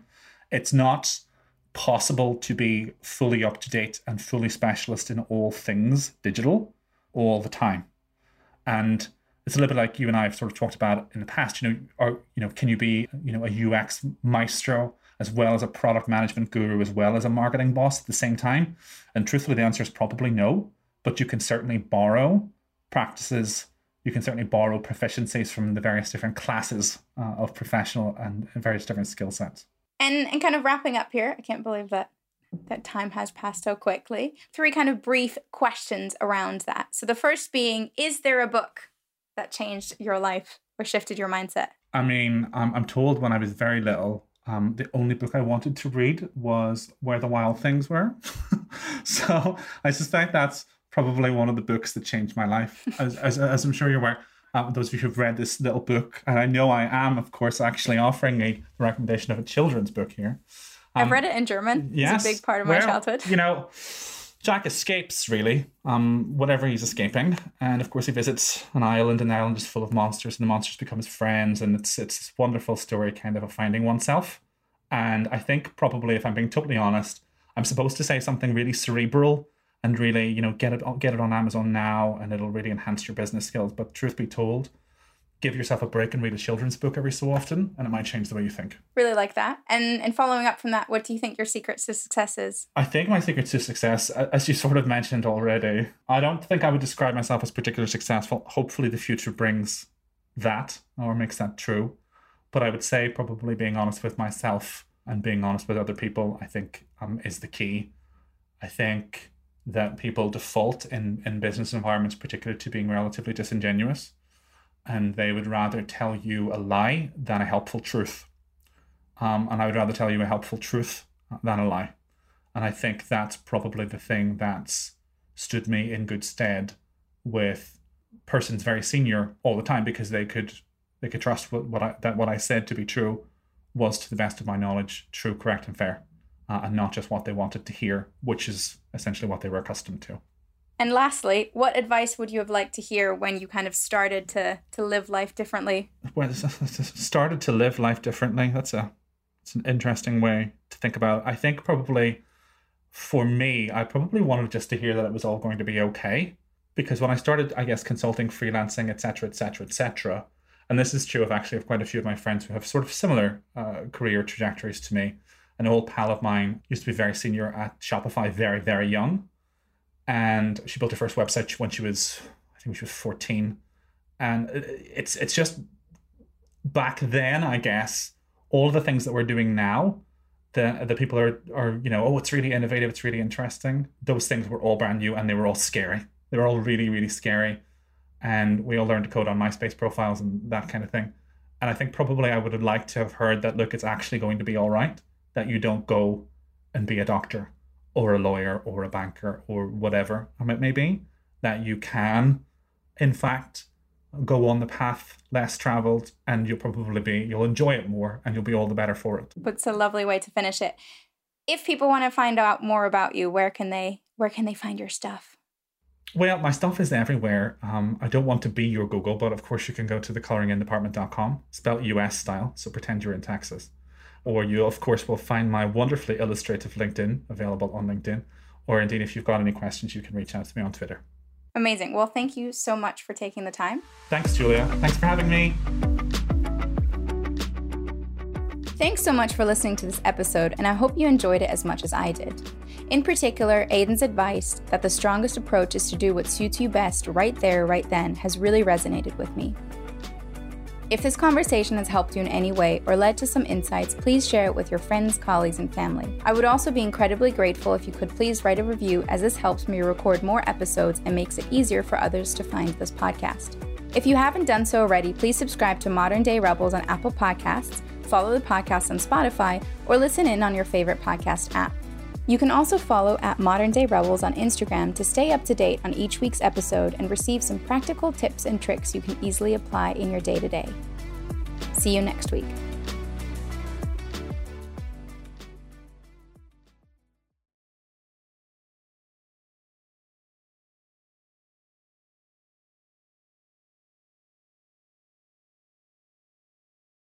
It's not possible to be fully up to date and fully specialist in all things digital all the time. And it's a little bit like you and I have sort of talked about in the past. You know, or you know, can you be you know a UX maestro as well as a product management guru as well as a marketing boss at the same time? And truthfully, the answer is probably no. But you can certainly borrow practices you can certainly borrow proficiencies from the various different classes uh, of professional and, and various different skill sets. And and kind of wrapping up here, I can't believe that that time has passed so quickly. Three kind of brief questions around that. So the first being, is there a book that changed your life or shifted your mindset? I mean, um, I'm told when I was very little, um, the only book I wanted to read was Where the Wild Things Were. so I suspect that's probably one of the books that changed my life. As, as, as I'm sure you're aware, uh, those of you who've read this little book, and I know I am, of course, actually offering a recommendation of a children's book here. Um, I've read it in German. Yes, it's a big part of my well, childhood. You know, Jack escapes really, um, whatever he's escaping, and of course he visits an island, and the island is full of monsters, and the monsters become his friends, and it's it's this wonderful story, kind of of finding oneself. And I think probably, if I'm being totally honest, I'm supposed to say something really cerebral and really, you know, get it get it on Amazon now, and it'll really enhance your business skills. But truth be told, give yourself a break and read a children's book every so often, and it might change the way you think. Really like that. And and following up from that, what do you think your secret to success is? I think my secret to success, as you sort of mentioned already, I don't think I would describe myself as particularly successful. Hopefully, the future brings that or makes that true. But I would say probably being honest with myself and being honest with other people, I think um, is the key. I think that people default in, in business environments, particularly to being relatively disingenuous. And they would rather tell you a lie than a helpful truth. Um, and I would rather tell you a helpful truth than a lie. And I think that's probably the thing that's stood me in good stead with persons very senior all the time because they could they could trust what, what I that what I said to be true was to the best of my knowledge true, correct, and fair, uh, and not just what they wanted to hear, which is essentially what they were accustomed to. And lastly, what advice would you have liked to hear when you kind of started to to live life differently? Well, started to live life differently. That's a it's an interesting way to think about. It. I think probably for me, I probably wanted just to hear that it was all going to be okay. Because when I started, I guess, consulting, freelancing, etc., etc., etc., and this is true of actually of quite a few of my friends who have sort of similar uh, career trajectories to me. An old pal of mine used to be very senior at Shopify, very, very young. And she built her first website when she was, I think she was 14. And it's it's just back then, I guess, all of the things that we're doing now the the people are are you know oh it's really innovative it's really interesting. Those things were all brand new and they were all scary. They were all really really scary. And we all learned to code on myspace profiles and that kind of thing. And i think probably i would have liked to have heard that look it's actually going to be all right that you don't go and be a doctor or a lawyer or a banker or whatever it may be that you can in fact go on the path less traveled and you'll probably be you'll enjoy it more and you'll be all the better for it. It's a lovely way to finish it. If people want to find out more about you where can they where can they find your stuff? Well my stuff is everywhere. Um, i don't want to be your google but of course you can go to the coloringindepartment.com spelled us style so pretend you're in texas or you of course will find my wonderfully illustrative linkedin available on linkedin or indeed if you've got any questions you can reach out to me on twitter Amazing. Well, thank you so much for taking the time. Thanks, Julia. Thanks for having me. Thanks so much for listening to this episode, and I hope you enjoyed it as much as I did. In particular, Aidan's advice that the strongest approach is to do what suits you best right there, right then, has really resonated with me. If this conversation has helped you in any way or led to some insights, please share it with your friends, colleagues, and family. I would also be incredibly grateful if you could please write a review, as this helps me record more episodes and makes it easier for others to find this podcast. If you haven't done so already, please subscribe to Modern Day Rebels on Apple Podcasts, follow the podcast on Spotify, or listen in on your favorite podcast app. You can also follow at Modern Day Rebels on Instagram to stay up to date on each week's episode and receive some practical tips and tricks you can easily apply in your day to day. See you next week.